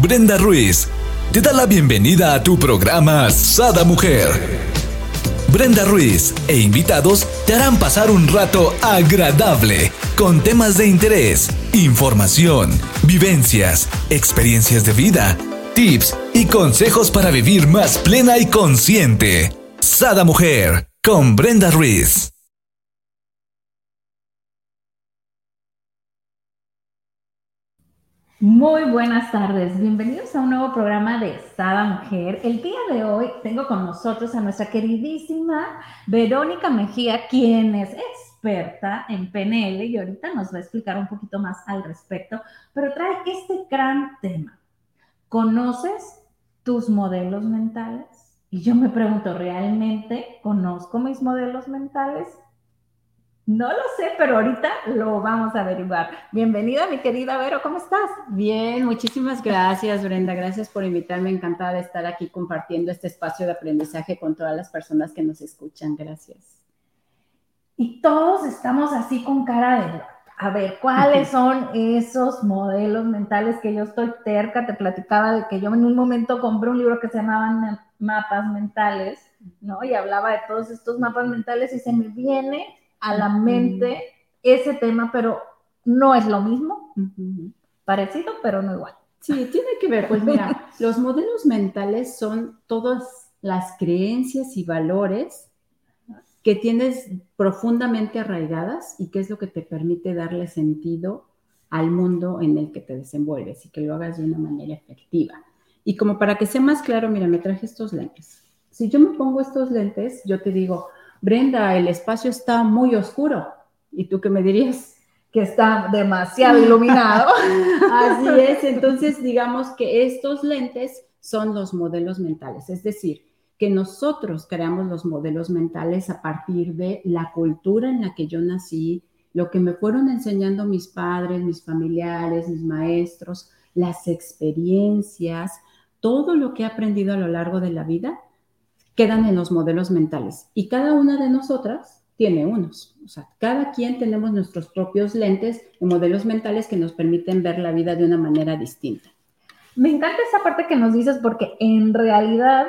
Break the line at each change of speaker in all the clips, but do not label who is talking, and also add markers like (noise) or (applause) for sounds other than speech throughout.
Brenda Ruiz te da la bienvenida a tu programa Sada Mujer. Brenda Ruiz e invitados te harán pasar un rato agradable con temas de interés, información, vivencias, experiencias de vida, tips y consejos para vivir más plena y consciente. Sada Mujer con Brenda Ruiz.
Muy buenas tardes, bienvenidos a un nuevo programa de Sada Mujer. El día de hoy tengo con nosotros a nuestra queridísima Verónica Mejía, quien es experta en PNL y ahorita nos va a explicar un poquito más al respecto, pero trae este gran tema. ¿Conoces tus modelos mentales? Y yo me pregunto, ¿realmente conozco mis modelos mentales? No lo sé, pero ahorita lo vamos a averiguar. Bienvenida, mi querida Vero, ¿cómo estás?
Bien, muchísimas gracias, Brenda. Gracias por invitarme. Encantada de estar aquí compartiendo este espacio de aprendizaje con todas las personas que nos escuchan. Gracias.
Y todos estamos así con cara de, a ver, ¿cuáles (laughs) son esos modelos mentales que yo estoy terca? Te platicaba de que yo en un momento compré un libro que se llamaban Mapas Mentales, ¿no? Y hablaba de todos estos mapas mentales y se me viene a la mente ese tema, pero no es lo mismo. Parecido, pero no igual.
Sí, tiene que ver. Pues mira, (laughs) los modelos mentales son todas las creencias y valores que tienes profundamente arraigadas y que es lo que te permite darle sentido al mundo en el que te desenvuelves y que lo hagas de una manera efectiva. Y como para que sea más claro, mira, me traje estos lentes. Si yo me pongo estos lentes, yo te digo, Brenda, el espacio está muy oscuro. ¿Y tú qué me dirías?
Que está demasiado iluminado. (laughs)
Así es, entonces digamos que estos lentes son los modelos mentales, es decir, que nosotros creamos los modelos mentales a partir de la cultura en la que yo nací, lo que me fueron enseñando mis padres, mis familiares, mis maestros, las experiencias, todo lo que he aprendido a lo largo de la vida quedan en los modelos mentales. Y cada una de nosotras tiene unos. O sea, cada quien tenemos nuestros propios lentes y modelos mentales que nos permiten ver la vida de una manera distinta.
Me encanta esa parte que nos dices porque en realidad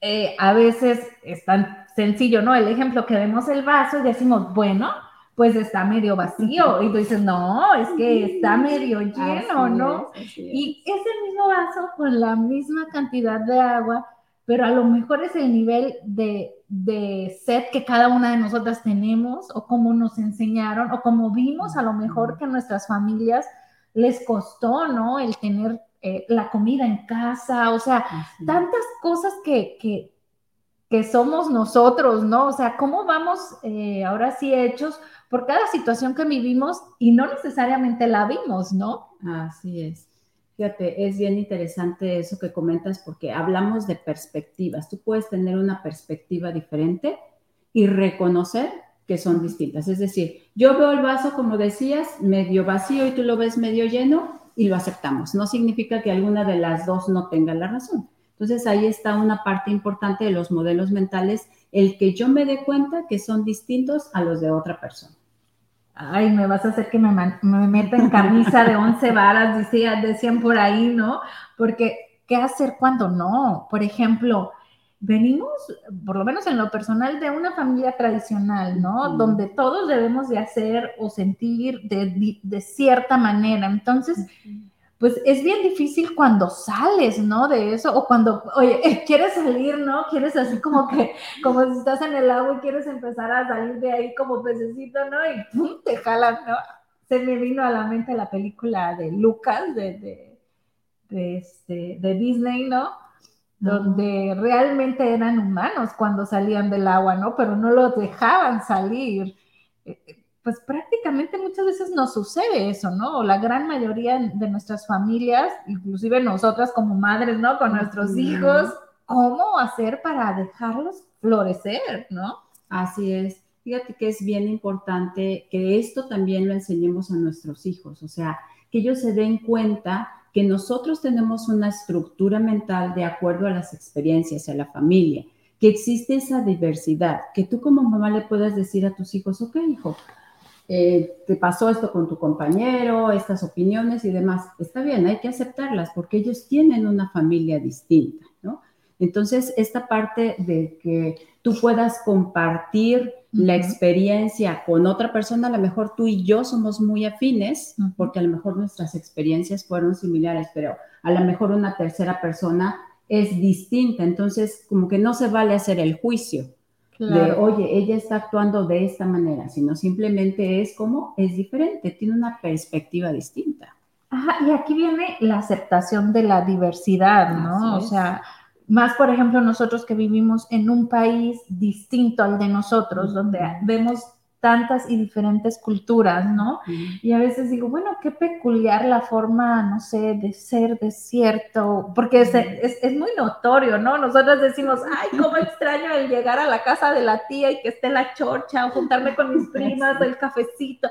eh, a veces es tan sencillo, ¿no? El ejemplo que vemos el vaso y decimos, bueno, pues está medio vacío. Y tú dices, no, es que está medio lleno, ¿no? Y es el mismo vaso con la misma cantidad de agua pero a lo mejor es el nivel de, de sed que cada una de nosotras tenemos o como nos enseñaron o como vimos a lo mejor que a nuestras familias les costó, ¿no? El tener eh, la comida en casa, o sea, tantas cosas que, que, que, somos nosotros, ¿no? O sea, cómo vamos eh, ahora sí hechos por cada situación que vivimos y no necesariamente la vimos, ¿no?
Así es. Fíjate, es bien interesante eso que comentas porque hablamos de perspectivas. Tú puedes tener una perspectiva diferente y reconocer que son distintas. Es decir, yo veo el vaso, como decías, medio vacío y tú lo ves medio lleno y lo aceptamos. No significa que alguna de las dos no tenga la razón. Entonces ahí está una parte importante de los modelos mentales, el que yo me dé cuenta que son distintos a los de otra persona
ay, me vas a hacer que me, me meta en camisa de once varas, decía, decían por ahí, ¿no? Porque, ¿qué hacer cuando no? Por ejemplo, venimos, por lo menos en lo personal, de una familia tradicional, ¿no? Donde todos debemos de hacer o sentir de, de cierta manera. Entonces, pues es bien difícil cuando sales, ¿no? De eso, o cuando, oye, (laughs) quieres salir, ¿no? Quieres así como que, como si estás en el agua y quieres empezar a salir de ahí como pececito, ¿no? Y ¡pum! te jalan, ¿no? Se me vino a la mente la película de Lucas, de, de, este, de Disney, ¿no? Donde realmente eran humanos cuando salían del agua, ¿no? Pero no los dejaban salir pues prácticamente muchas veces nos sucede eso, ¿no? La gran mayoría de nuestras familias, inclusive nosotras como madres, ¿no? Con nuestros hijos, ¿cómo hacer para dejarlos florecer, ¿no?
Así es. Fíjate que es bien importante que esto también lo enseñemos a nuestros hijos, o sea, que ellos se den cuenta que nosotros tenemos una estructura mental de acuerdo a las experiencias, a la familia, que existe esa diversidad, que tú como mamá le puedas decir a tus hijos, ok, hijo, eh, te pasó esto con tu compañero, estas opiniones y demás. Está bien, hay que aceptarlas porque ellos tienen una familia distinta, ¿no? Entonces, esta parte de que tú puedas compartir la experiencia con otra persona, a lo mejor tú y yo somos muy afines, porque a lo mejor nuestras experiencias fueron similares, pero a lo mejor una tercera persona es distinta, entonces como que no se vale hacer el juicio de, oye, ella está actuando de esta manera, sino simplemente es como es diferente, tiene una perspectiva distinta.
Ajá, y aquí viene la aceptación de la diversidad, ¿no? O sea, más, por ejemplo, nosotros que vivimos en un país distinto al de nosotros, donde vemos tantas y diferentes culturas, ¿no? Y a veces digo, bueno, qué peculiar la forma, no sé, de ser de cierto, porque es, es, muy notorio, ¿no? Nosotros decimos, ay, cómo extraño el llegar a la casa de la tía y que esté la chorcha o juntarme con mis (laughs) primas, el cafecito.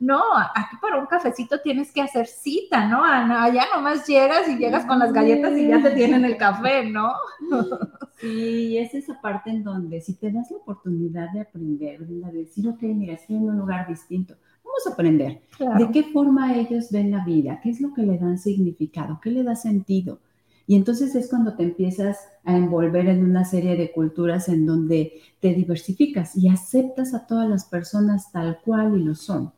No, aquí para un cafecito tienes que hacer cita, ¿no? Allá nomás llegas y llegas con las galletas y ya te tienen el café, ¿no? (laughs)
Sí, es esa parte en donde si te das la oportunidad de aprender, de decir, ok, mira, estoy en un lugar distinto, vamos a aprender de qué forma ellos ven la vida, qué es lo que le dan significado, qué le da sentido. Y entonces es cuando te empiezas a envolver en una serie de culturas en donde te diversificas y aceptas a todas las personas tal cual y lo son.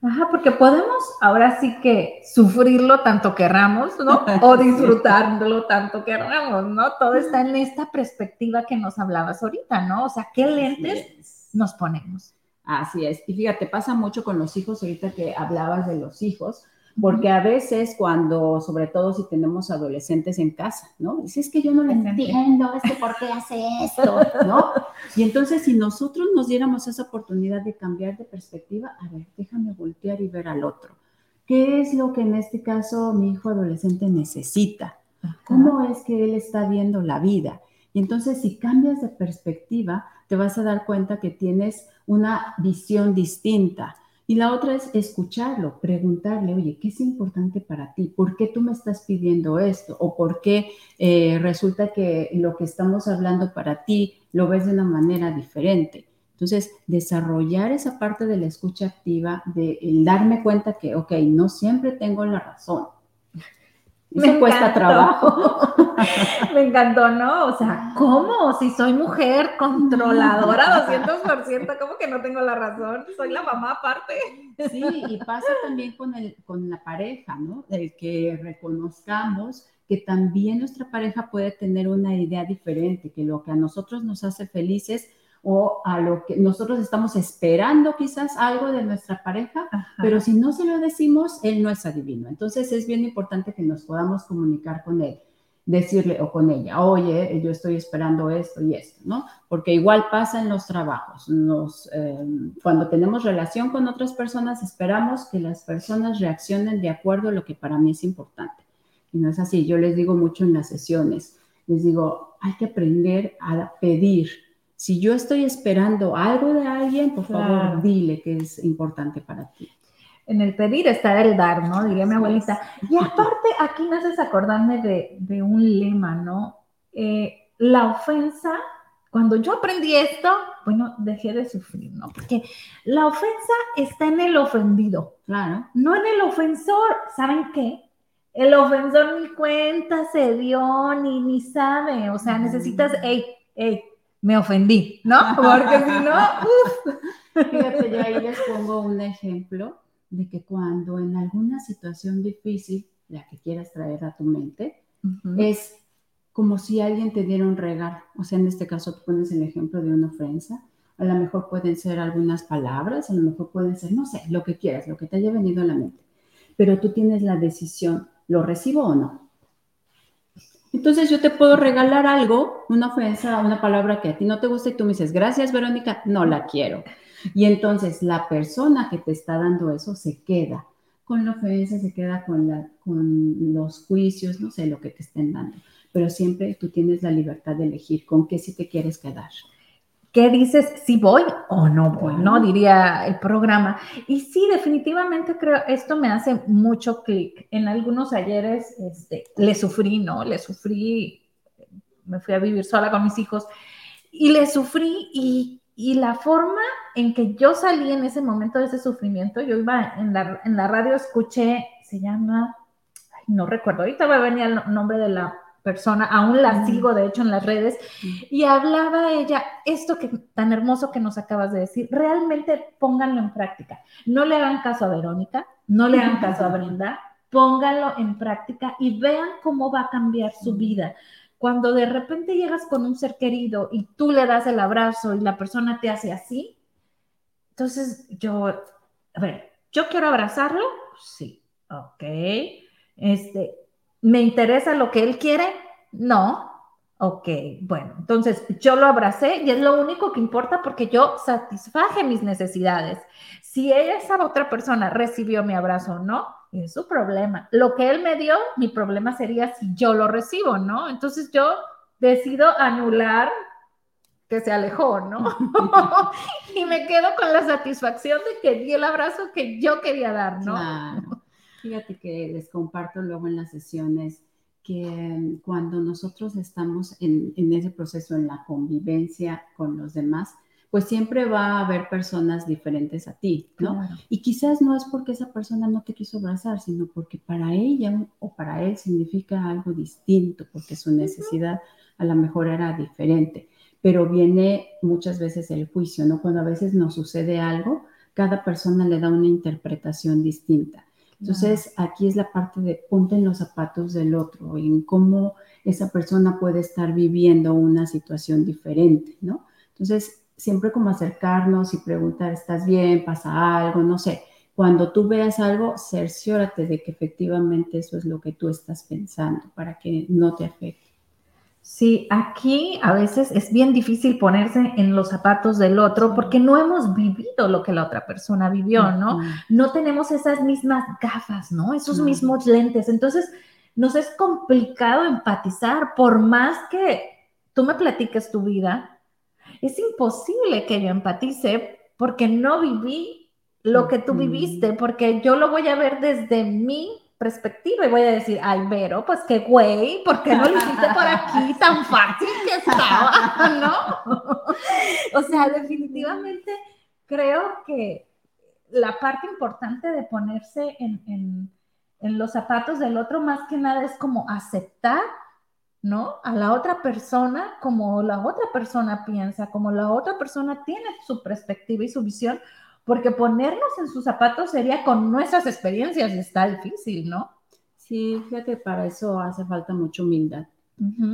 Ajá, porque podemos ahora sí que sufrirlo tanto querramos, ¿no? O (laughs) disfrutarlo tanto querramos, ¿no? Todo está en esta perspectiva que nos hablabas ahorita, ¿no? O sea, ¿qué lentes nos ponemos?
Así es. Y fíjate, pasa mucho con los hijos, ahorita que hablabas de los hijos, porque a veces cuando, sobre todo si tenemos adolescentes en casa, ¿no? Dices, es que yo no lo entiendo, es que por qué hace esto, ¿no? Y entonces si nosotros nos diéramos esa oportunidad de cambiar de perspectiva, a ver, déjame voltear y ver al otro. ¿Qué es lo que en este caso mi hijo adolescente necesita? ¿Cómo es que él está viendo la vida? Y entonces si cambias de perspectiva, te vas a dar cuenta que tienes una visión distinta y la otra es escucharlo, preguntarle, oye, ¿qué es importante para ti? ¿Por qué tú me estás pidiendo esto? ¿O por qué eh, resulta que lo que estamos hablando para ti lo ves de una manera diferente? Entonces, desarrollar esa parte de la escucha activa, de darme cuenta que, ok, no siempre tengo la razón,
me cuesta trabajo. (laughs) Me encantó, ¿no? O sea, ¿cómo? Si soy mujer controladora 200%, ¿cómo que no tengo la razón? Soy la mamá aparte.
Sí, y pasa también con, el, con la pareja, ¿no? El que reconozcamos que también nuestra pareja puede tener una idea diferente, que lo que a nosotros nos hace felices o a lo que nosotros estamos esperando quizás algo de nuestra pareja, pero si no se lo decimos, él no es adivino. Entonces es bien importante que nos podamos comunicar con él, decirle o con ella, oye, yo estoy esperando esto y esto, ¿no? Porque igual pasa en los trabajos. Nos, em, cuando tenemos relación con otras personas, esperamos que las personas reaccionen de acuerdo a lo que para mí es importante. Y no es así. Yo les digo mucho en las sesiones, les digo, hay que aprender a pedir si yo estoy esperando algo de alguien, por favor, dile que es importante para ti.
En el pedir está el dar, ¿no? Diría mi abuelita. Y aparte, aquí me haces acordarme de, un lema, ¿no? Eh, la ofensa, cuando yo aprendí esto, bueno, dejé de sufrir, ¿no? Porque la ofensa está en el ofendido, claro, no en el ofensor. ¿Saben qué? El ofensor ni cuenta se dio, ni, ni sabe. O sea, necesitas, hey, hey, me ofendí, ¿no? (laughs) Porque si no,
uff. Fíjate, yo ahí les pongo un ejemplo de que cuando en alguna situación difícil, la que quieras traer a tu mente, es como si alguien te diera un regalo. O sea, en este caso tú pones el ejemplo de una ofensa. A lo mejor pueden ser algunas palabras, a lo mejor pueden ser, no sé, lo que quieras, lo que te haya venido a la mente. Pero tú tienes la decisión, ¿lo recibo o no? Entonces yo te puedo regalar algo, una ofensa, una palabra que a ti no te gusta y tú me dices, gracias Verónica, no la quiero. Y entonces la persona que te está dando eso se queda con la ofensa, se queda con, los juicios, no sé lo que te estén dando. Pero siempre tú tienes la libertad de elegir con qué sí te quieres quedar.
¿Qué dices? Si voy o no voy, ¿no? Diría el programa. Y sí, definitivamente creo, esto me hace mucho clic. En algunos ayeres este, le sufrí, ¿no? Le sufrí, me fui a vivir sola con mis hijos y le sufrí y, y la forma en que yo salí en ese momento de ese sufrimiento, yo iba en la, en la radio, escuché, se llama, no recuerdo, ahorita va a venir el nombre de la persona, aún la sigo de hecho en las redes, y hablaba ella, esto que tan hermoso que nos acabas de decir, realmente pónganlo en práctica. No le hagan caso a Verónica, no le hagan caso a Brenda, pónganlo en práctica y vean cómo va a cambiar su vida. Cuando de repente llegas con un ser querido y tú le das el abrazo y la persona te hace así, entonces yo, a ver, yo quiero abrazarlo, sí, ok, este, ¿Me interesa lo que él quiere? No. Ok, bueno, entonces yo lo abracé y es lo único que importa porque yo satisfaje mis necesidades. Si esa otra persona recibió mi abrazo o no, es su problema. Lo que él me dio, mi problema sería si yo lo recibo, ¿no? Entonces yo decido anular que se alejó, ¿no? (laughs) (laughs) y me quedo con la satisfacción de que di el abrazo que yo quería dar, ¿no?
Fíjate que les comparto luego en las sesiones que cuando nosotros estamos en, ese proceso, en la convivencia con los demás, pues siempre va a haber personas diferentes a ti, ¿no? Y quizás no es porque esa persona no te quiso abrazar, sino porque para ella o para él significa algo distinto, porque su necesidad a lo mejor era diferente. Pero viene muchas veces el juicio, ¿no? Cuando a veces nos sucede algo, cada persona le da una interpretación distinta. Entonces, aquí es la parte de ponte en los zapatos del otro, en cómo esa persona puede estar viviendo una situación diferente, ¿no? Entonces, siempre como acercarnos y preguntar, ¿estás bien? ¿Pasa algo? No sé. Cuando tú veas algo, cerciórate de que efectivamente eso es lo que tú estás pensando para que no te afecte.
Sí, aquí a veces es bien difícil ponerse en los zapatos del otro porque no hemos vivido lo que la otra persona vivió, ¿no? No tenemos esas mismas gafas, ¿no? Esos mismos lentes. Entonces, nos es complicado empatizar por más que tú me platiques tu vida. Es imposible que yo empatice porque no viví lo que tú viviste, porque yo lo voy a ver desde mi perspectiva y voy a decir, ay, Vero, pues qué güey, ¿por qué no lo hiciste por aquí (laughs) tan fácil que estaba? (laughs) ¿No? o sea, definitivamente creo que la parte importante de ponerse en, en los zapatos del otro, más que nada, es como aceptar ¿no? A la otra persona como la otra persona piensa, como la otra persona tiene su perspectiva y su visión, porque ponernos en sus zapatos sería con nuestras experiencias y está difícil, ¿no?
Sí, fíjate, para eso hace falta mucha humildad.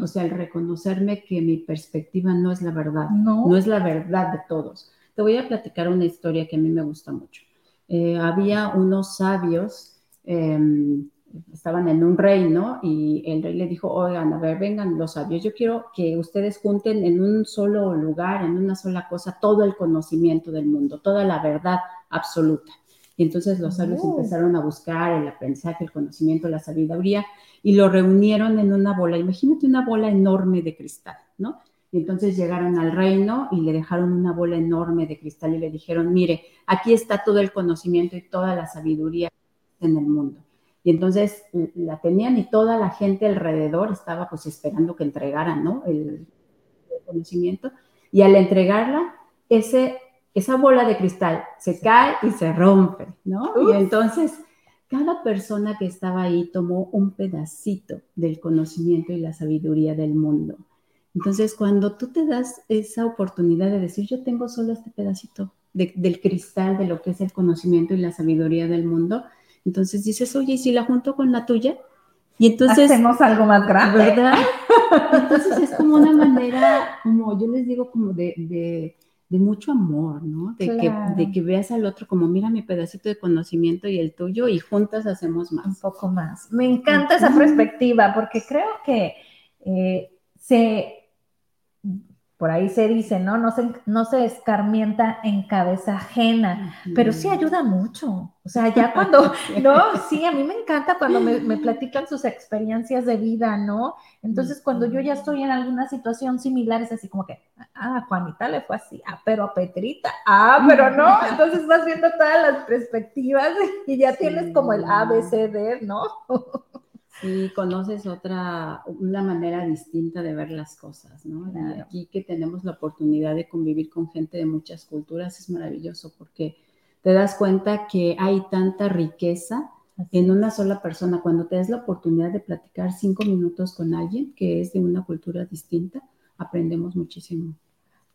O sea, el reconocerme que mi perspectiva no es la verdad, no. es la verdad de todos. Te voy a platicar una historia que a mí me gusta mucho. Eh, había unos sabios em, estaban en un reino y el rey le dijo, oigan, a ver, vengan los sabios, yo quiero que ustedes junten en un solo lugar, en una sola cosa, todo el conocimiento del mundo, toda la verdad absoluta. Y entonces los sabios oh. empezaron a buscar el aprendizaje, el conocimiento, la sabiduría y lo reunieron en una bola. Imagínate una bola enorme de cristal, ¿no? Y entonces llegaron al reino y le dejaron una bola enorme de cristal y le dijeron, mire, aquí está todo el conocimiento y toda la sabiduría en el mundo. Y entonces la tenían y toda la gente alrededor estaba pues esperando que entregaran, ¿no? El, conocimiento. Y al entregarla, ese, esa bola de cristal se cae y se rompe, ¿no? Y entonces cada persona que estaba ahí tomó un pedacito del conocimiento y la sabiduría del mundo. Entonces, cuando tú te das esa oportunidad de decir, yo tengo solo este pedacito del cristal de lo que es el conocimiento y la sabiduría del mundo, entonces dices, oye, ¿y si la junto con la tuya?
Y entonces... Hacemos algo más grande.
¿Verdad? (laughs) Entonces es como una manera, como yo les digo, como de, mucho amor, ¿no? De, que, de que veas al otro como, mira mi pedacito de conocimiento y el tuyo y juntas hacemos más.
Un poco más. Me encanta esa perspectiva porque creo que eh, se por ahí se dice, ¿no? No se, no se escarmienta en cabeza ajena, pero sí ayuda mucho. O sea, ya (laughs) cuando, no, sí, a mí me encanta cuando me, platican sus experiencias de vida, ¿no? Entonces, cuando yo ya estoy en alguna situación similar, es así como que, ah, Juanita le fue así, ah, pero a Petrita, ah, pero no. Entonces vas viendo todas las perspectivas y ya tienes como el A, B, C, D, ¿no?
Sí, conoces otra, una manera distinta de ver las cosas, ¿no? Y aquí que tenemos la oportunidad de convivir con gente de muchas culturas es maravilloso porque te das cuenta que hay tanta riqueza en una sola persona. Cuando te das la oportunidad de platicar cinco minutos con alguien que es de una cultura distinta, aprendemos muchísimo.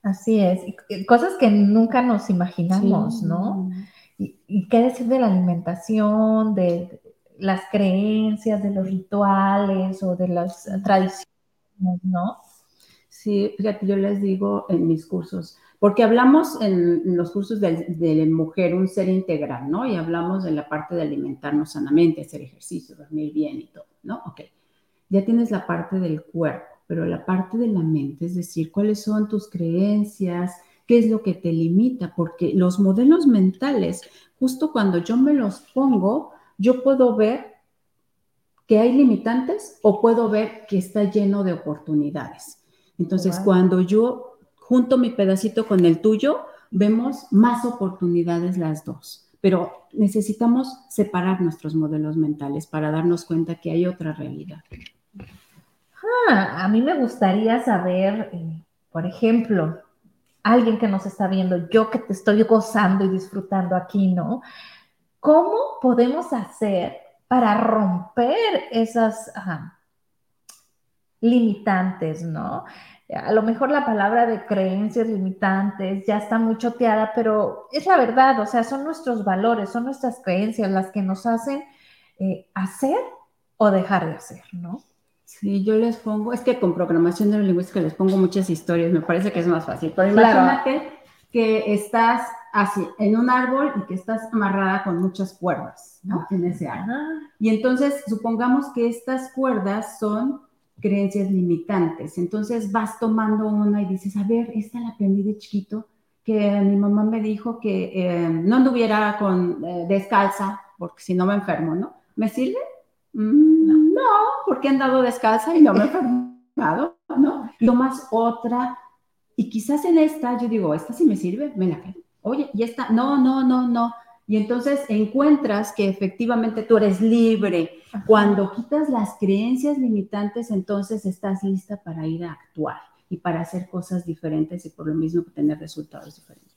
Así es, cosas que nunca nos imaginamos, ¿no? Y, qué decir de la alimentación, de las creencias, de los rituales o de las tradiciones, ¿no?
Sí, fíjate, yo les digo en mis cursos, porque hablamos en, los cursos de, de, mujer, un ser integral, ¿no? Y hablamos de la parte de alimentarnos sanamente, hacer ejercicio, dormir bien y todo, ¿no? Ok, ya tienes la parte del cuerpo, pero la parte de la mente, es decir, cuáles son tus creencias, qué es lo que te limita, porque los modelos mentales, justo cuando yo me los pongo, yo puedo ver que hay limitantes o puedo ver que está lleno de oportunidades. Entonces, cuando yo junto mi pedacito con el tuyo, vemos más oportunidades las dos. Pero necesitamos separar nuestros modelos mentales para darnos cuenta que hay otra realidad.
Ah, a mí me gustaría saber, eh, por ejemplo, alguien que nos está viendo, yo que te estoy gozando y disfrutando aquí, ¿no? ¿Cómo podemos hacer para romper esas limitantes, ¿no? A lo mejor la palabra de creencias limitantes ya está muy choteada, pero es la verdad, o sea, son nuestros valores, son nuestras creencias las que nos hacen eh, hacer o dejar de hacer, ¿no?
Sí, yo les pongo, es que con programación neurolingüística les pongo muchas historias, me parece que es más fácil. Pero imagínate que estás así, en un árbol y que estás amarrada con muchas cuerdas, ¿no? En ese árbol. Y entonces, supongamos que estas cuerdas son creencias limitantes. Entonces vas tomando una y dices, a ver, esta la aprendí de chiquito, que mi mamá me dijo que eh, no anduviera con eh, descalza, porque si no me enfermo, ¿no? ¿Me sirve? Mm, no, porque he andado descalza y no me he enfermado, ¿no? más otra, y quizás en esta yo digo, esta sí me sirve, me la quedo. Oye, y esta, no, no, no, no. Y entonces encuentras que efectivamente tú eres libre. Cuando quitas las creencias limitantes, entonces estás lista para ir a actuar y para hacer cosas diferentes y por lo mismo tener resultados diferentes.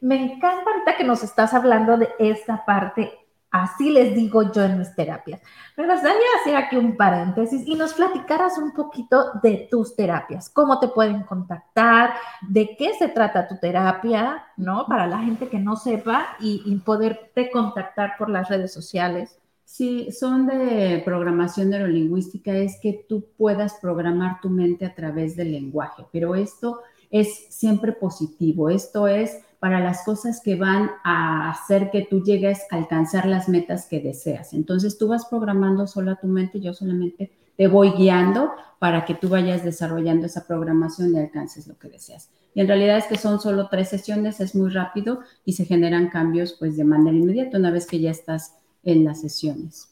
Me encanta ahorita que nos estás hablando de esta parte Así les digo yo en mis terapias. Me gustaría hacer aquí un paréntesis y nos platicaras un poquito de tus terapias, cómo te pueden contactar, de qué se trata tu terapia, ¿no? Para la gente que no sepa y, y poderte contactar por las redes sociales.
Sí, son de programación neurolingüística, es que tú puedas programar tu mente a través del lenguaje, pero esto es siempre positivo, esto es para las cosas que van a hacer que tú llegues a alcanzar las metas que deseas. Entonces tú vas programando solo a tu mente, yo solamente te voy guiando para que tú vayas desarrollando esa programación y alcances lo que deseas. Y en realidad es que son solo tres sesiones, es muy rápido y se generan cambios pues de manera inmediata una vez que ya estás en las sesiones.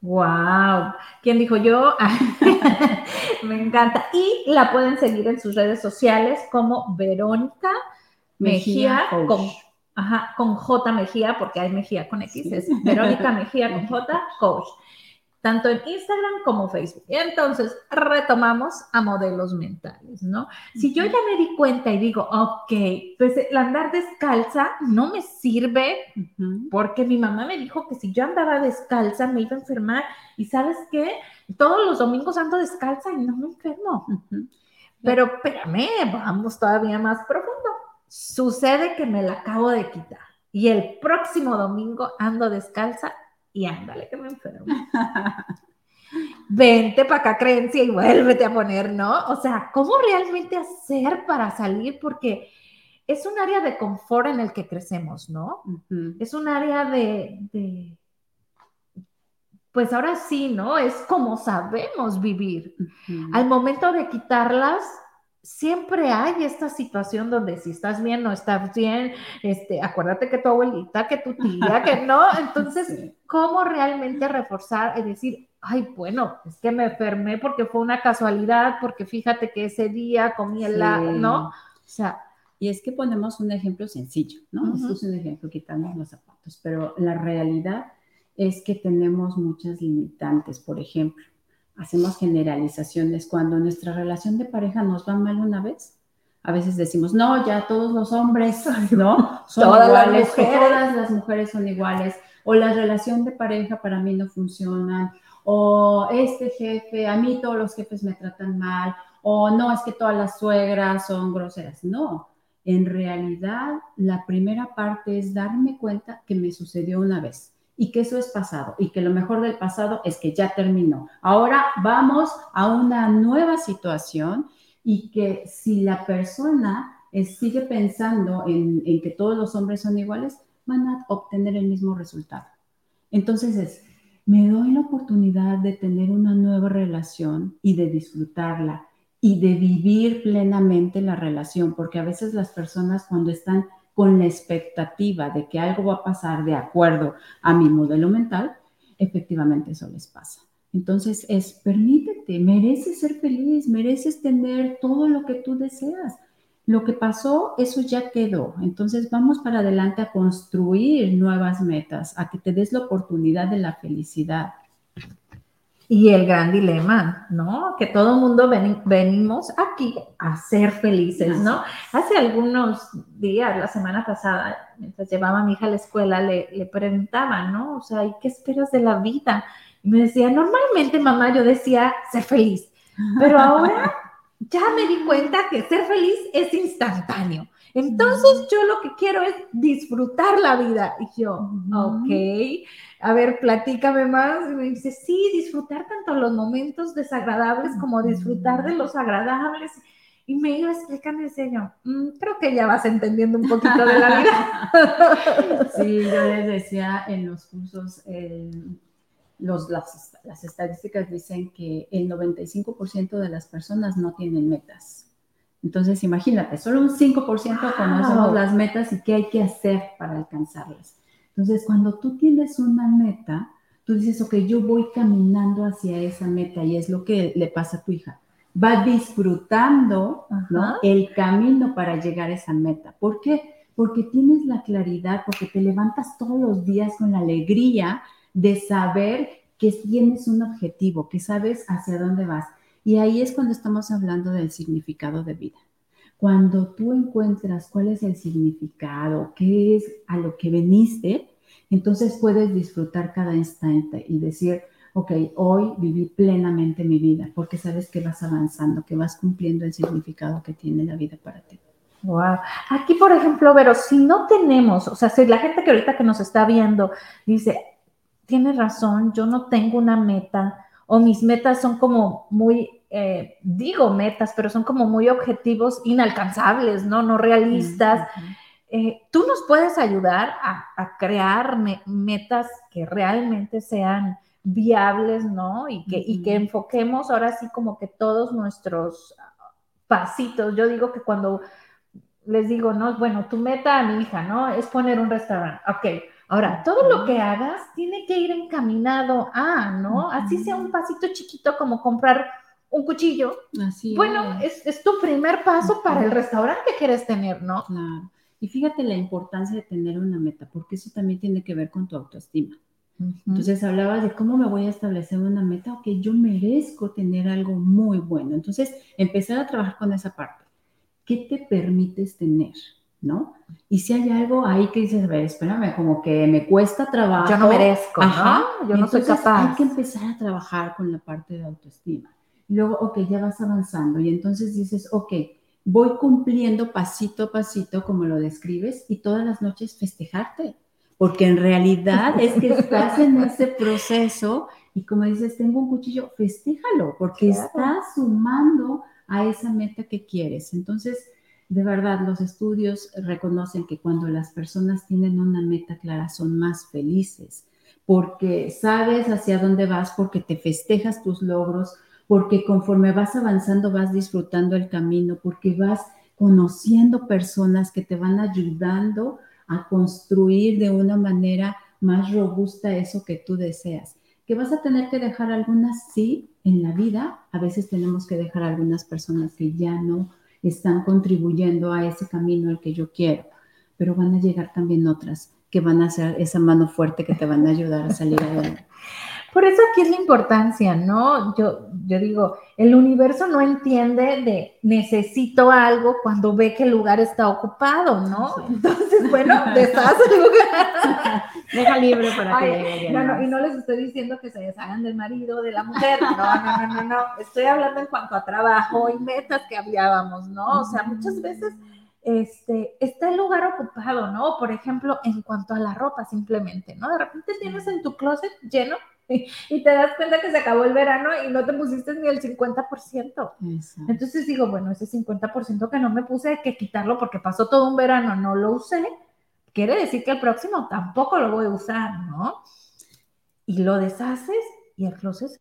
Wow, ¿quién dijo yo? (laughs) Me encanta. Y la pueden seguir en sus redes sociales como Verónica Mejía, con, ajá, con J Mejía, porque hay Mejía con X, es Verónica (laughs) Mejía con J, coach, tanto en Instagram como Facebook. Y entonces retomamos a modelos mentales, ¿no? Si yo ya me di cuenta y digo, ok, pues el andar descalza no me sirve porque mi mamá me dijo que si yo andaba descalza me iba a enfermar. Y sabes qué, todos los domingos ando descalza y no me enfermo. Pero espérame, vamos todavía más profundo Sucede que me la acabo de quitar y el próximo domingo ando descalza y ándale que me enfermo. (laughs) Vente para acá, creencia, y vuélvete a poner, ¿no? O sea, ¿cómo realmente hacer para salir? Porque es un área de confort en el que crecemos, ¿no? Es un área de, pues ahora sí, ¿no? Es como sabemos vivir. Al momento de quitarlas, siempre hay esta situación donde si estás bien, no estás bien, este, acuérdate que tu abuelita, que tu tía, que no, (laughs) entonces, ¿cómo realmente reforzar y decir, ay, bueno, es que me enfermé porque fue una casualidad, porque fíjate que ese día comí el, ¿no? O
sea, y es que ponemos un ejemplo sencillo, ¿no? Esto es un ejemplo, quitamos los zapatos, pero la realidad es que tenemos muchas limitantes, por ejemplo, hacemos generalizaciones. Cuando nuestra relación de pareja nos va mal una vez, a veces decimos, no, ya todos los hombres, ¿no? Son
Todas las
iguales,
mujeres.
todas las mujeres son iguales, o la relación de pareja para mí no funciona, o este jefe, a mí todos los jefes me tratan mal, o no, es que todas las suegras son groseras. No, en realidad la primera parte es darme cuenta que me sucedió una vez y que eso es pasado y que lo mejor del pasado es que ya terminó. Ahora vamos a una nueva situación y que si la persona eh, sigue pensando en, en que todos los hombres son iguales, van a obtener el mismo resultado. Entonces es, me doy la oportunidad de tener una nueva relación y de disfrutarla y de vivir plenamente la relación, porque a veces las personas cuando están con la expectativa de que algo va a pasar de acuerdo a mi modelo mental, efectivamente eso les pasa. Entonces es, permítete, mereces ser feliz, mereces tener todo lo que tú deseas. Lo que pasó, eso ya quedó. Entonces vamos para adelante a construir nuevas metas, a que te des la oportunidad de la felicidad.
Y el gran dilema, ¿no? Que todo el mundo ven- venimos aquí a ser felices, ¿no? Hace algunos días, la semana pasada, mientras llevaba a mi hija a la escuela, le, le preguntaba, ¿no? O sea, ¿y qué esperas de la vida? Y me decía, normalmente, mamá, yo decía ser feliz, pero ahora ya me di cuenta que ser feliz es instantáneo. Entonces yo lo que quiero es disfrutar la vida. Y yo, ok, a ver, platícame más. Y me dice, sí, disfrutar tanto los momentos desagradables como disfrutar de los agradables. Y me iba explicando y decía yo, "Mm, creo que ya vas entendiendo un poquito de la vida. (laughs)
Sí, yo les decía en los cursos, los, las, las estadísticas dicen que el 95% de las personas no tienen metas. Entonces, imagínate, solo un 5%
Wow.
conocemos las metas y qué hay que hacer para alcanzarlas. Entonces, cuando tú tienes una meta, tú dices, ok, yo voy caminando hacia esa meta y es lo que le pasa a tu hija. Va disfrutando ¿no? El camino para llegar a esa meta. ¿Por qué? Porque tienes la claridad, porque te levantas todos los días con la alegría de saber que tienes un objetivo, que sabes hacia dónde vas. Y ahí es cuando estamos hablando del significado de vida. Cuando tú encuentras cuál es el significado, qué es a lo que veniste, entonces puedes disfrutar cada instante y decir, ok, hoy viví plenamente mi vida, porque sabes que vas avanzando, que vas cumpliendo el significado que tiene la vida para ti.
Wow. Aquí, por ejemplo, Vero, si no tenemos, o sea, si la gente que ahorita que nos está viendo dice, tienes razón, yo no tengo una meta, o mis metas son como muy, eh, digo metas, pero son como muy objetivos inalcanzables, ¿no? No realistas. Eh, ¿Tú nos puedes ayudar a, a crear me- metas que realmente sean viables, ¿no? Y que, y que
Ujú.
enfoquemos ahora sí como que todos nuestros pasitos. Yo digo que cuando les digo, no, bueno, tu meta a mi hija, ¿no? Es poner un restaurante. Ok, ahora, todo lo que hagas tiene que ir encaminado a, ¿no? Así sea un pasito chiquito como comprar un cuchillo.
Así
Bueno,
es.
es, es tu primer paso para el restaurante que quieres tener, ¿no?
Claro. Y fíjate la importancia de tener una meta, porque eso también tiene que ver con tu autoestima. Entonces hablabas de cómo me voy a establecer una meta, ok, yo merezco tener algo muy bueno. Entonces, empezar a trabajar con esa parte. ¿Qué te permites tener? ¿No? Y si hay algo ahí que dices, a ver, espérame, como que me cuesta trabajo.
yo no merezco,
Ajá.
¿no? Yo no soy capaz.
Hay que empezar a trabajar con la parte de autoestima. Luego, ok, ya vas avanzando y entonces dices, ok, voy cumpliendo pasito a pasito como lo describes y todas las noches festejarte, porque en realidad es que estás en (laughs) ese proceso y como dices, tengo un cuchillo, festéjalo, porque
Claro.
estás sumando a esa meta que quieres. Entonces, de verdad, los estudios reconocen que cuando las personas tienen una meta clara son más felices, porque sabes hacia dónde vas, porque te festejas tus logros, porque conforme vas avanzando vas disfrutando el camino, porque vas conociendo personas que te van ayudando a construir de una manera más robusta eso que tú deseas. Que vas a tener que dejar algunas, sí, en la vida. A veces tenemos que dejar algunas personas que ya no están contribuyendo a ese camino al que yo quiero, pero van a llegar también otras que van a ser esa mano fuerte que te van a ayudar a salir adelante.
Por eso aquí es la importancia, ¿no? Yo, yo digo, el universo no entiende de necesito algo cuando ve que el lugar está ocupado, ¿no? Entonces, bueno, (laughs) deshaz el lugar. (laughs)
Deja libre para que llegue
no, no, y no les estoy diciendo que se deshagan del marido, de la mujer, no, no, no, no, no. Estoy hablando en cuanto a trabajo y metas que hablábamos, ¿no? O sea, muchas veces este, está el lugar ocupado, ¿no? Por ejemplo, en cuanto a la ropa simplemente, ¿no? De repente tienes en tu closet lleno (laughs) y te das cuenta que se acabó el verano y no te pusiste ni el 50%. Entonces digo, bueno, ese 50% que no me puse hay que quitarlo porque pasó todo un verano, no lo usé, quiere decir que el próximo tampoco lo voy a usar, ¿no? Y lo deshaces y el closet,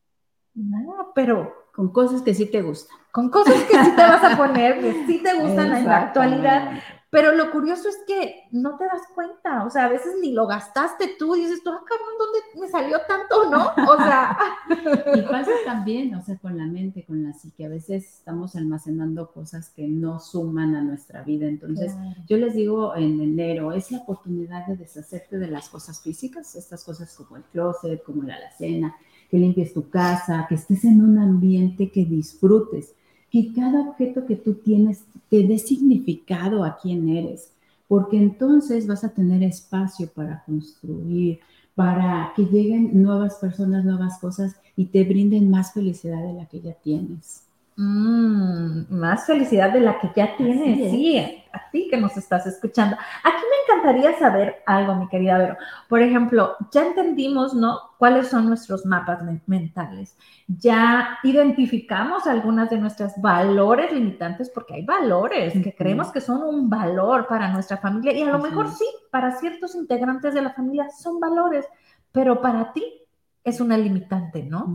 nada, pero
con cosas que sí te gustan.
Con cosas que sí te vas a poner, que sí te gustan en la actualidad. (laughs) Pero lo curioso es que no te das cuenta, o sea, a veces ni lo gastaste tú, dices tú, ah, cabrón, ¿dónde me salió tanto, no? O sea. (laughs)
y pasa también, o sea, con la mente, con la psique, a veces estamos almacenando cosas que no suman a nuestra vida. Entonces, yo les digo en enero, es la oportunidad de deshacerte de las cosas físicas, estas cosas como el closet, como la alacena, que limpies tu casa, que estés en un ambiente que disfrutes, que cada objeto que tú tienes te dé significado a quién eres, porque entonces vas a tener espacio para construir, para que lleguen nuevas personas, nuevas cosas y te brinden más felicidad de la que ya tienes.
Mm, más felicidad de la que ya tienes, sí, a ti que nos estás escuchando. Aquí me encantaría saber algo, mi querida Vero. Por ejemplo, ya entendimos, ¿no? ¿Cuáles son nuestros mapas mentales? Ya identificamos algunas de nuestros valores limitantes, porque hay valores que creemos que son un valor para nuestra familia y a lo mejor sí, para ciertos integrantes de la familia son valores, pero para ti es una limitante, ¿no?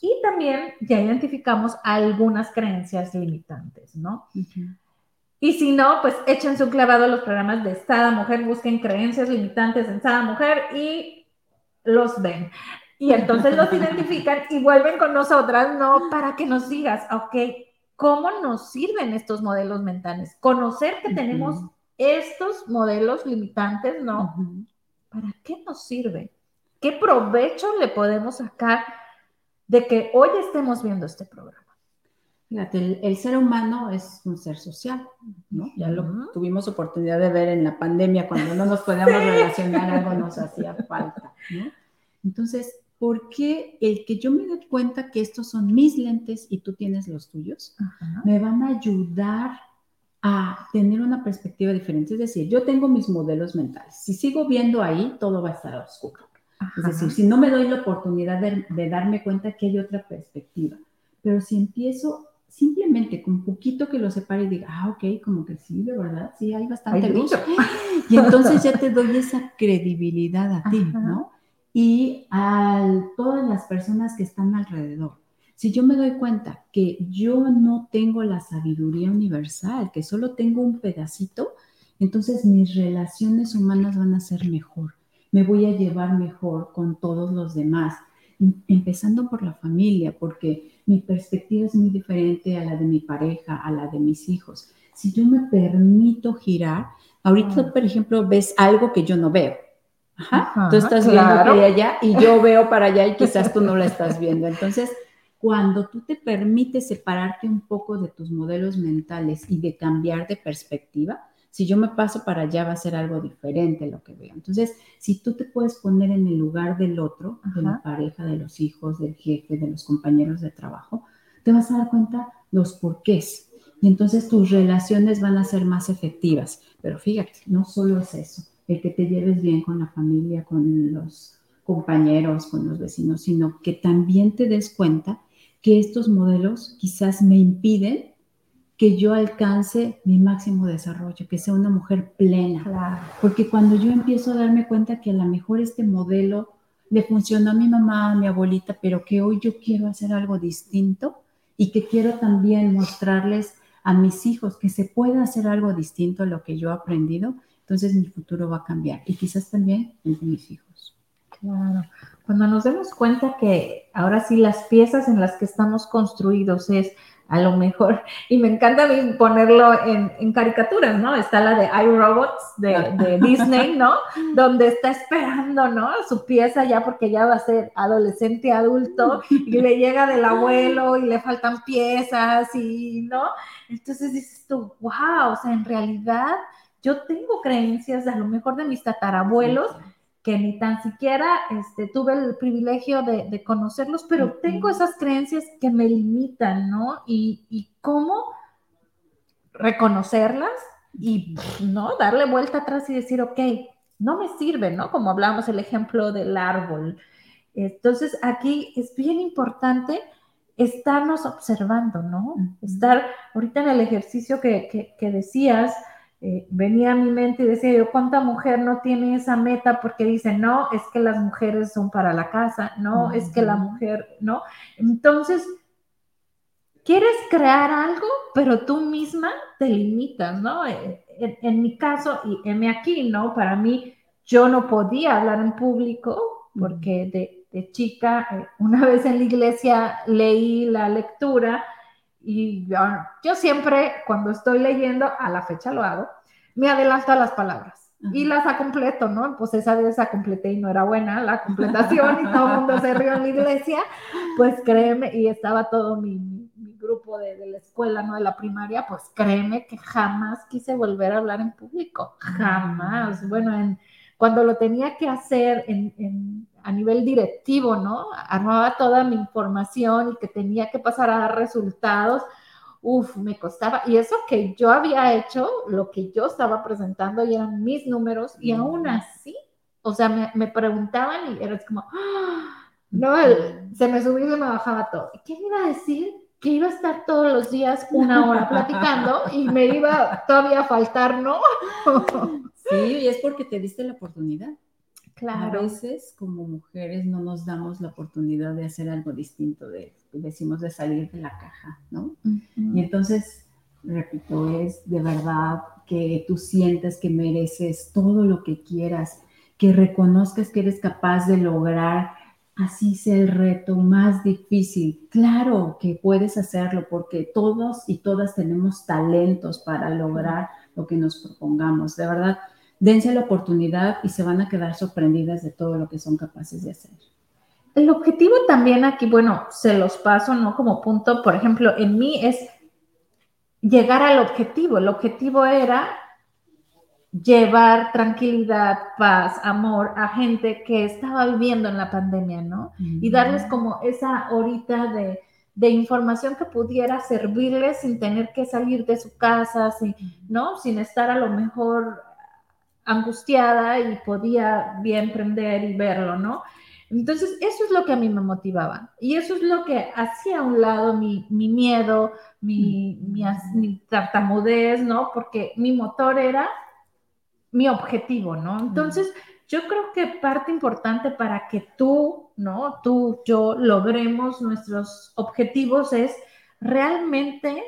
Y también ya identificamos algunas creencias limitantes, ¿no? Y si no, pues echen su clavado a los programas de Sada Mujer, busquen creencias limitantes en Sada Mujer y los ven. Y entonces los (laughs) identifican y vuelven con nosotras, ¿no? Para que nos digas, ok, ¿cómo nos sirven estos modelos mentales? Conocer que tenemos estos modelos limitantes, ¿no? ¿Para qué nos sirven? ¿Qué provecho le podemos sacar de que hoy estemos viendo este programa?
Fíjate, el, ser humano es un ser social, ¿no? Ya lo tuvimos oportunidad de ver en la pandemia, cuando no nos podíamos (laughs) relacionar, algo nos hacía falta, ¿no? Entonces, ¿por qué el que yo me dé cuenta que estos son mis lentes y tú tienes los tuyos, me van a ayudar a tener una perspectiva diferente? Es decir, yo tengo mis modelos mentales. Si sigo viendo ahí, todo va a estar oscuro. Es decir, si no me doy la oportunidad de, darme cuenta que hay otra perspectiva, pero si empiezo simplemente con un poquito que lo separe y diga, ah, ok, como que sí, de verdad, sí, hay bastante luz. (laughs) Y entonces ya te doy esa credibilidad a ti, ¿no? Y a todas las personas que están alrededor. Si yo me doy cuenta que yo no tengo la sabiduría universal, que solo tengo un pedacito, entonces mis relaciones humanas van a ser mejor me voy a llevar mejor con todos los demás, empezando por la familia, porque mi perspectiva es muy diferente a la de mi pareja, a la de mis hijos. Si yo me permito girar, ahorita, por ejemplo, ves algo que yo no veo. Ajá, tú estás viendo para allá y yo (laughs) veo para allá y quizás tú no lo estás viendo. Entonces, cuando tú te permites separarte un poco de tus modelos mentales y de cambiar de perspectiva, si yo me paso para allá va a ser algo diferente lo que veo. Entonces, si tú te puedes poner en el lugar del otro, de la pareja, de los hijos, del jefe, de los compañeros de trabajo, te vas a dar cuenta los porqués. Y entonces tus relaciones van a ser más efectivas. Pero fíjate, no solo es eso, el que te lleves bien con la familia, con los compañeros, con los vecinos, sino que también te des cuenta que estos modelos quizás me impiden que yo alcance mi máximo desarrollo, que sea una mujer plena. Porque cuando yo empiezo a darme cuenta que a lo mejor este modelo le funcionó a mi mamá, a mi abuelita, pero que hoy yo quiero hacer algo distinto y que quiero también mostrarles a mis hijos que se puede hacer algo distinto a lo que yo he aprendido, entonces mi futuro va a cambiar y quizás también el de mis hijos.
Claro. Cuando nos demos cuenta que ahora sí las piezas en las que estamos construidos es a lo mejor, y me encanta ponerlo en, caricaturas, ¿no? Está la de iRobots de, de (laughs) Disney, ¿no? Donde está esperando, ¿no? Su pieza ya porque ya va a ser adolescente, adulto, y le llega del abuelo y le faltan piezas y, ¿no? Entonces dices tú, wow, o sea, en realidad yo tengo creencias a lo mejor de mis tatarabuelos que ni tan siquiera este, tuve el privilegio de, conocerlos, pero tengo esas creencias que me limitan, ¿no? Y, cómo reconocerlas y, ¿no? Darle vuelta atrás y decir, ok, no me sirve, ¿no? Como hablábamos el ejemplo del árbol. Entonces, aquí es bien importante estarnos observando, ¿no? Estar ahorita en el ejercicio que, que decías, eh, venía a mi mente y decía yo, ¿cuánta mujer no tiene esa meta porque dice, no, es que las mujeres son para la casa, no, es que la mujer, ¿no? Entonces, quieres crear algo, pero tú misma te limitas, ¿no? Eh, en, mi caso, y heme aquí, ¿no? Para mí, yo no podía hablar en público porque de, de chica, eh, una (laughs) vez en la iglesia leí la lectura y yo, siempre, cuando estoy leyendo, a la fecha lo hago, me adelanto a las palabras y las completo, ¿no? Pues esa vez esa completé y no era buena la completación y todo el mundo se rió en la iglesia, pues créeme, y estaba todo mi, mi grupo de, de, la escuela, ¿no? De la primaria, pues créeme que jamás quise volver a hablar en público, jamás. Bueno, en, cuando lo tenía que hacer en, a nivel directivo, ¿no? Armaba toda mi información y que tenía que pasar a dar resultados. Uf, me costaba. Y eso que yo había hecho, lo que yo estaba presentando y eran mis números, y aún así, o sea, me, preguntaban y era como, ¡ah! no, se me subía y se me bajaba todo. ¿Qué iba a decir? Que iba a estar todos los días una hora platicando y me iba todavía a faltar, ¿no? (laughs)
Sí, y es porque te diste la oportunidad. Claro. A veces como mujeres no nos damos la oportunidad de hacer algo distinto, de, decimos de salir de la caja, ¿no? Y entonces, repito, es de verdad que tú sientes que mereces todo lo que quieras, que reconozcas que eres capaz de lograr, así sea el reto más difícil. Claro que puedes hacerlo porque todos y todas tenemos talentos para lograr lo que nos propongamos. De verdad, dense la oportunidad y se van a quedar sorprendidas de todo lo que son capaces de hacer.
El objetivo también aquí, bueno, se los paso, ¿no? Como punto, por ejemplo, en mí es llegar al objetivo. El objetivo era llevar tranquilidad, paz, amor a gente que estaba viviendo en la pandemia, ¿no? Y darles como esa horita de, de, información que pudiera servirles sin tener que salir de su casa, sin, ¿no? Sin estar a lo mejor angustiada y podía bien prender y verlo, ¿no? Entonces, eso es lo que a mí me motivaba. Y eso es lo que hacía a un lado mi, miedo, mi, mi, tartamudez, ¿no? Porque mi motor era mi objetivo, ¿no? Entonces, yo creo que parte importante para que tú, ¿no? Tú, yo logremos nuestros objetivos es realmente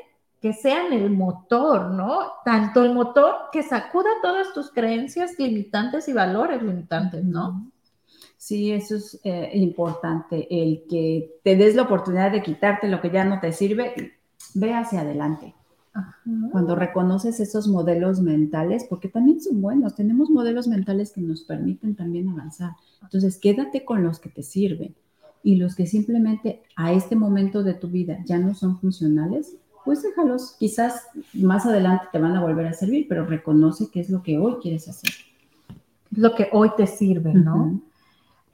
que sean el motor, ¿no? Tanto el motor que sacuda todas tus creencias limitantes y valores limitantes, ¿no?
Sí, eso es eh, importante, el que te des la oportunidad de quitarte lo que ya no te sirve, ve hacia adelante. Cuando reconoces esos modelos mentales, porque también son buenos, tenemos modelos mentales que nos permiten también avanzar. Entonces, quédate con los que te sirven y los que simplemente a este momento de tu vida ya no son funcionales, pues déjalos, quizás más adelante te van a volver a servir, pero reconoce qué es lo que hoy quieres hacer.
Lo que hoy te sirve, ¿no?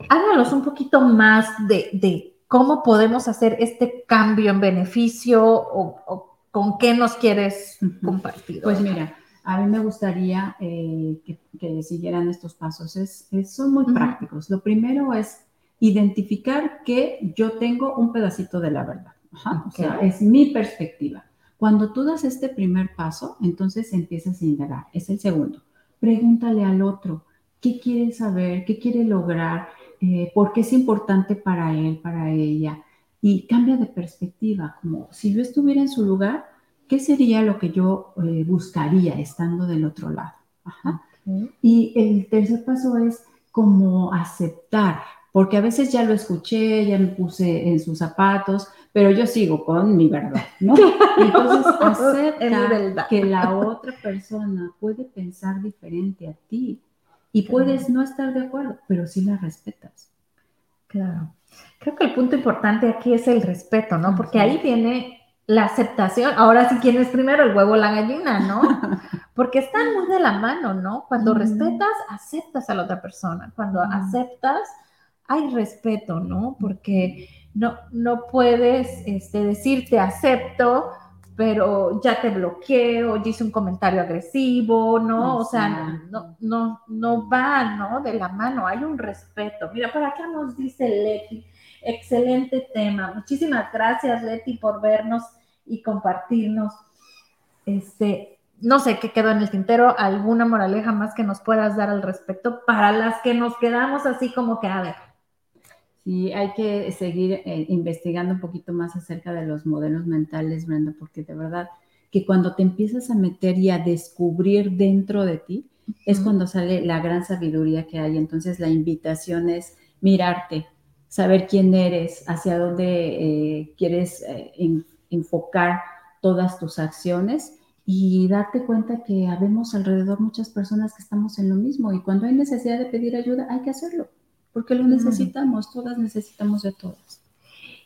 Háblanos un poquito más de, cómo podemos hacer este cambio en beneficio o, con qué nos quieres compartir.
Pues mira, a mí me gustaría eh, que, siguieran estos pasos. Es, son muy prácticos. Lo primero es identificar que yo tengo un pedacito de la verdad. O sea, es mi perspectiva. Cuando tú das este primer paso, entonces empiezas a indagar. Es el segundo. Pregúntale al otro, ¿qué quiere saber? ¿Qué quiere lograr? Eh, ¿Por qué es importante para él, para ella? Y cambia de perspectiva, como si yo estuviera en su lugar, ¿qué sería lo que yo eh, buscaría estando del otro lado? Y el tercer paso es como aceptar porque a veces ya lo escuché, ya me puse en sus zapatos, pero yo sigo con mi verdad, ¿no? (laughs) Entonces acepta que la otra persona puede pensar diferente a ti y puedes no estar de acuerdo, pero sí la respetas.
Claro. Creo que el punto importante aquí es el respeto, ¿no? Porque ahí viene la aceptación. Ahora sí, ¿quién es primero, el huevo o la gallina, no? (laughs) Porque están muy de la mano, ¿no? Cuando respetas, aceptas a la otra persona. Cuando aceptas, hay respeto, ¿no? Porque no, no puedes este, decir te acepto, pero ya te bloqueé o hice un comentario agresivo, ¿no? O sea, no, no, no va, ¿no? De la mano, hay un respeto. Mira, por acá nos dice Leti, excelente tema. Muchísimas gracias, Leti, por vernos y compartirnos. Este, no sé qué quedó en el tintero, alguna moraleja más que nos puedas dar al respecto para las que nos quedamos así como que, a ver,
Sí, hay que seguir eh, investigando un poquito más acerca de los modelos mentales, Brenda, porque de verdad que cuando te empiezas a meter y a descubrir dentro de ti, es cuando sale la gran sabiduría que hay. Entonces la invitación es mirarte, saber quién eres, hacia dónde eh, quieres eh, enfocar todas tus acciones y darte cuenta que habemos alrededor muchas personas que estamos en lo mismo y cuando hay necesidad de pedir ayuda hay que hacerlo porque lo necesitamos, todas necesitamos de todas.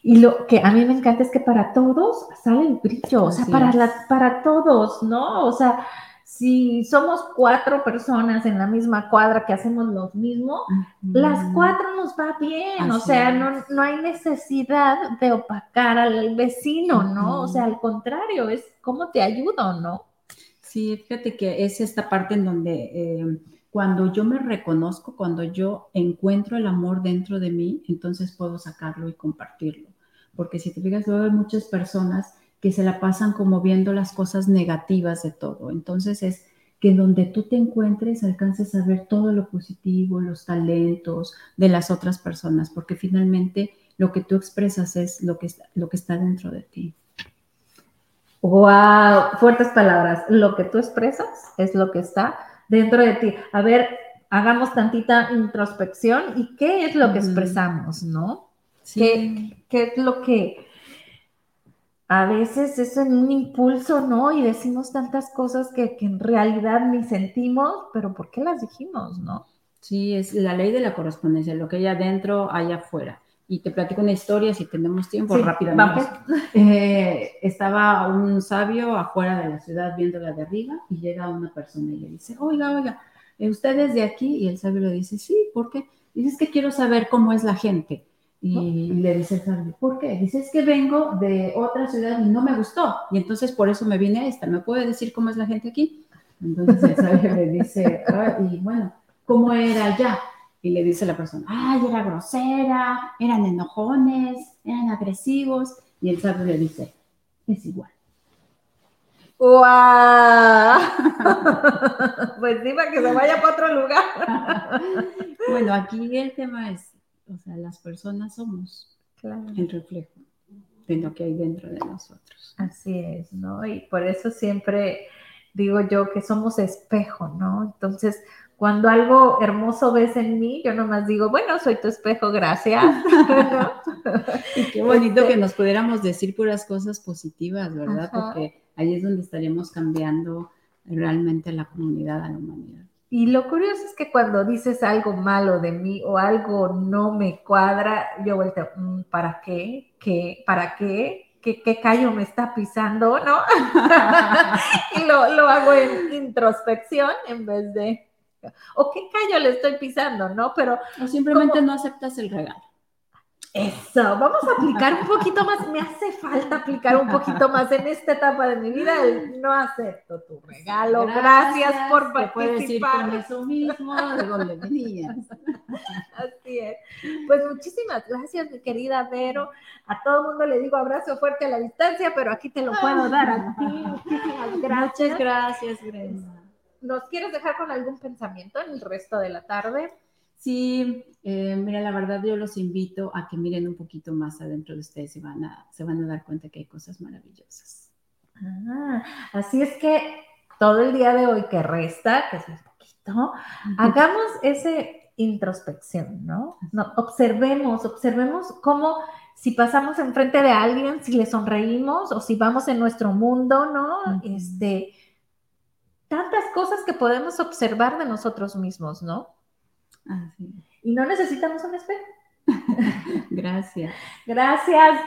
Y lo que a mí me encanta es que para todos sale el brillo, o sea, para, para todos, ¿no? O sea, si somos cuatro personas en la misma cuadra que hacemos lo mismo, las cuatro nos va bien, o sea, no, no, hay necesidad de opacar al vecino, ¿no? O sea, al contrario, es cómo te ayudo, ¿no?
Sí, fíjate que es esta parte en donde... Eh, cuando yo me reconozco, cuando yo encuentro el amor dentro de mí, entonces puedo sacarlo y compartirlo. Porque si te fijas, luego hay muchas personas que se la pasan como viendo las cosas negativas de todo. Entonces es que donde tú te encuentres alcances a ver todo lo positivo, los talentos de las otras personas, porque finalmente lo que tú expresas es lo que, lo que está dentro de ti.
Wow, fuertes palabras. Lo que tú expresas es lo que está dentro de ti. A ver, hagamos tantita introspección y qué es lo que expresamos, ¿no? ¿Qué, es lo que a veces es en un impulso, ¿no? Y decimos tantas cosas que, en realidad ni sentimos, pero ¿por qué las dijimos, no?
Sí, es la ley de la correspondencia, lo que hay adentro, hay afuera. Y te platico una historia, si tenemos tiempo, rápidamente. Eh, estaba un sabio afuera de la ciudad viendo la de arriba y llega una persona y le dice, oiga, oiga, eh, ¿usted es de aquí? Y el sabio le dice, sí, ¿por qué? Dice, es que quiero saber cómo es la gente. Y le dice el sabio, ¿por qué? Dice, es que vengo de otra ciudad y no me gustó. Y entonces por eso me vine a esta. ¿Me puede decir cómo es la gente aquí? Entonces el sabio le dice, ah, y bueno, ¿cómo era allá? Y le dice la persona, ay, era grosera, eran enojones, eran agresivos, y el sabio le dice, es igual.
¡Wow! (laughs) pues sí, para que se vaya para otro lugar. (laughs)
bueno, aquí el tema es, o sea, las personas somos el reflejo de lo que hay dentro de nosotros.
Así es, ¿no? Y por eso siempre digo yo que somos espejo, ¿no? Entonces, cuando algo hermoso ves en mí, yo nomás digo, bueno, soy tu espejo, gracias. (laughs)
y qué bonito que este nos pudiéramos decir puras cosas positivas, ¿verdad? Porque ahí es donde estaríamos cambiando realmente la comunidad, a la humanidad.
Y lo curioso es que cuando dices algo malo de mí o algo no me cuadra, yo vuelto, mm, ¿para qué? ¿Qué? ¿Para qué? ¿Qué, qué callo me está pisando? ¿No? (laughs) y lo, lo hago en introspección en vez de o qué callo le estoy pisando, ¿no? Pero...
O simplemente no aceptas el regalo.
Eso, vamos a aplicar un poquito más, me hace falta aplicar un poquito más en esta etapa de mi vida, no acepto tu regalo, gracias, por participar.
Eso mismo de.
Así es. Pues muchísimas gracias, mi querida Vero. A todo el mundo le digo abrazo fuerte a la distancia, pero aquí te lo puedo dar a ti. Muchísimas gracias.
Muchas gracias, Brenda.
¿Nos quieres dejar con algún pensamiento en el resto de la tarde?
Sí, eh, mira, la verdad yo los invito a que miren un poquito más adentro de ustedes y van a, se van a dar cuenta que hay cosas maravillosas.
Ah, así es que todo el día de hoy que resta, que es un poquito, hagamos ese introspección, ¿no? ¿no? Observemos, observemos cómo si pasamos enfrente de alguien, si le sonreímos o si vamos en nuestro mundo, ¿no? Este, tantas cosas que podemos observar de nosotros mismos, ¿no?
Así.
Y no necesitamos un espejo. (laughs)
Gracias.
Gracias.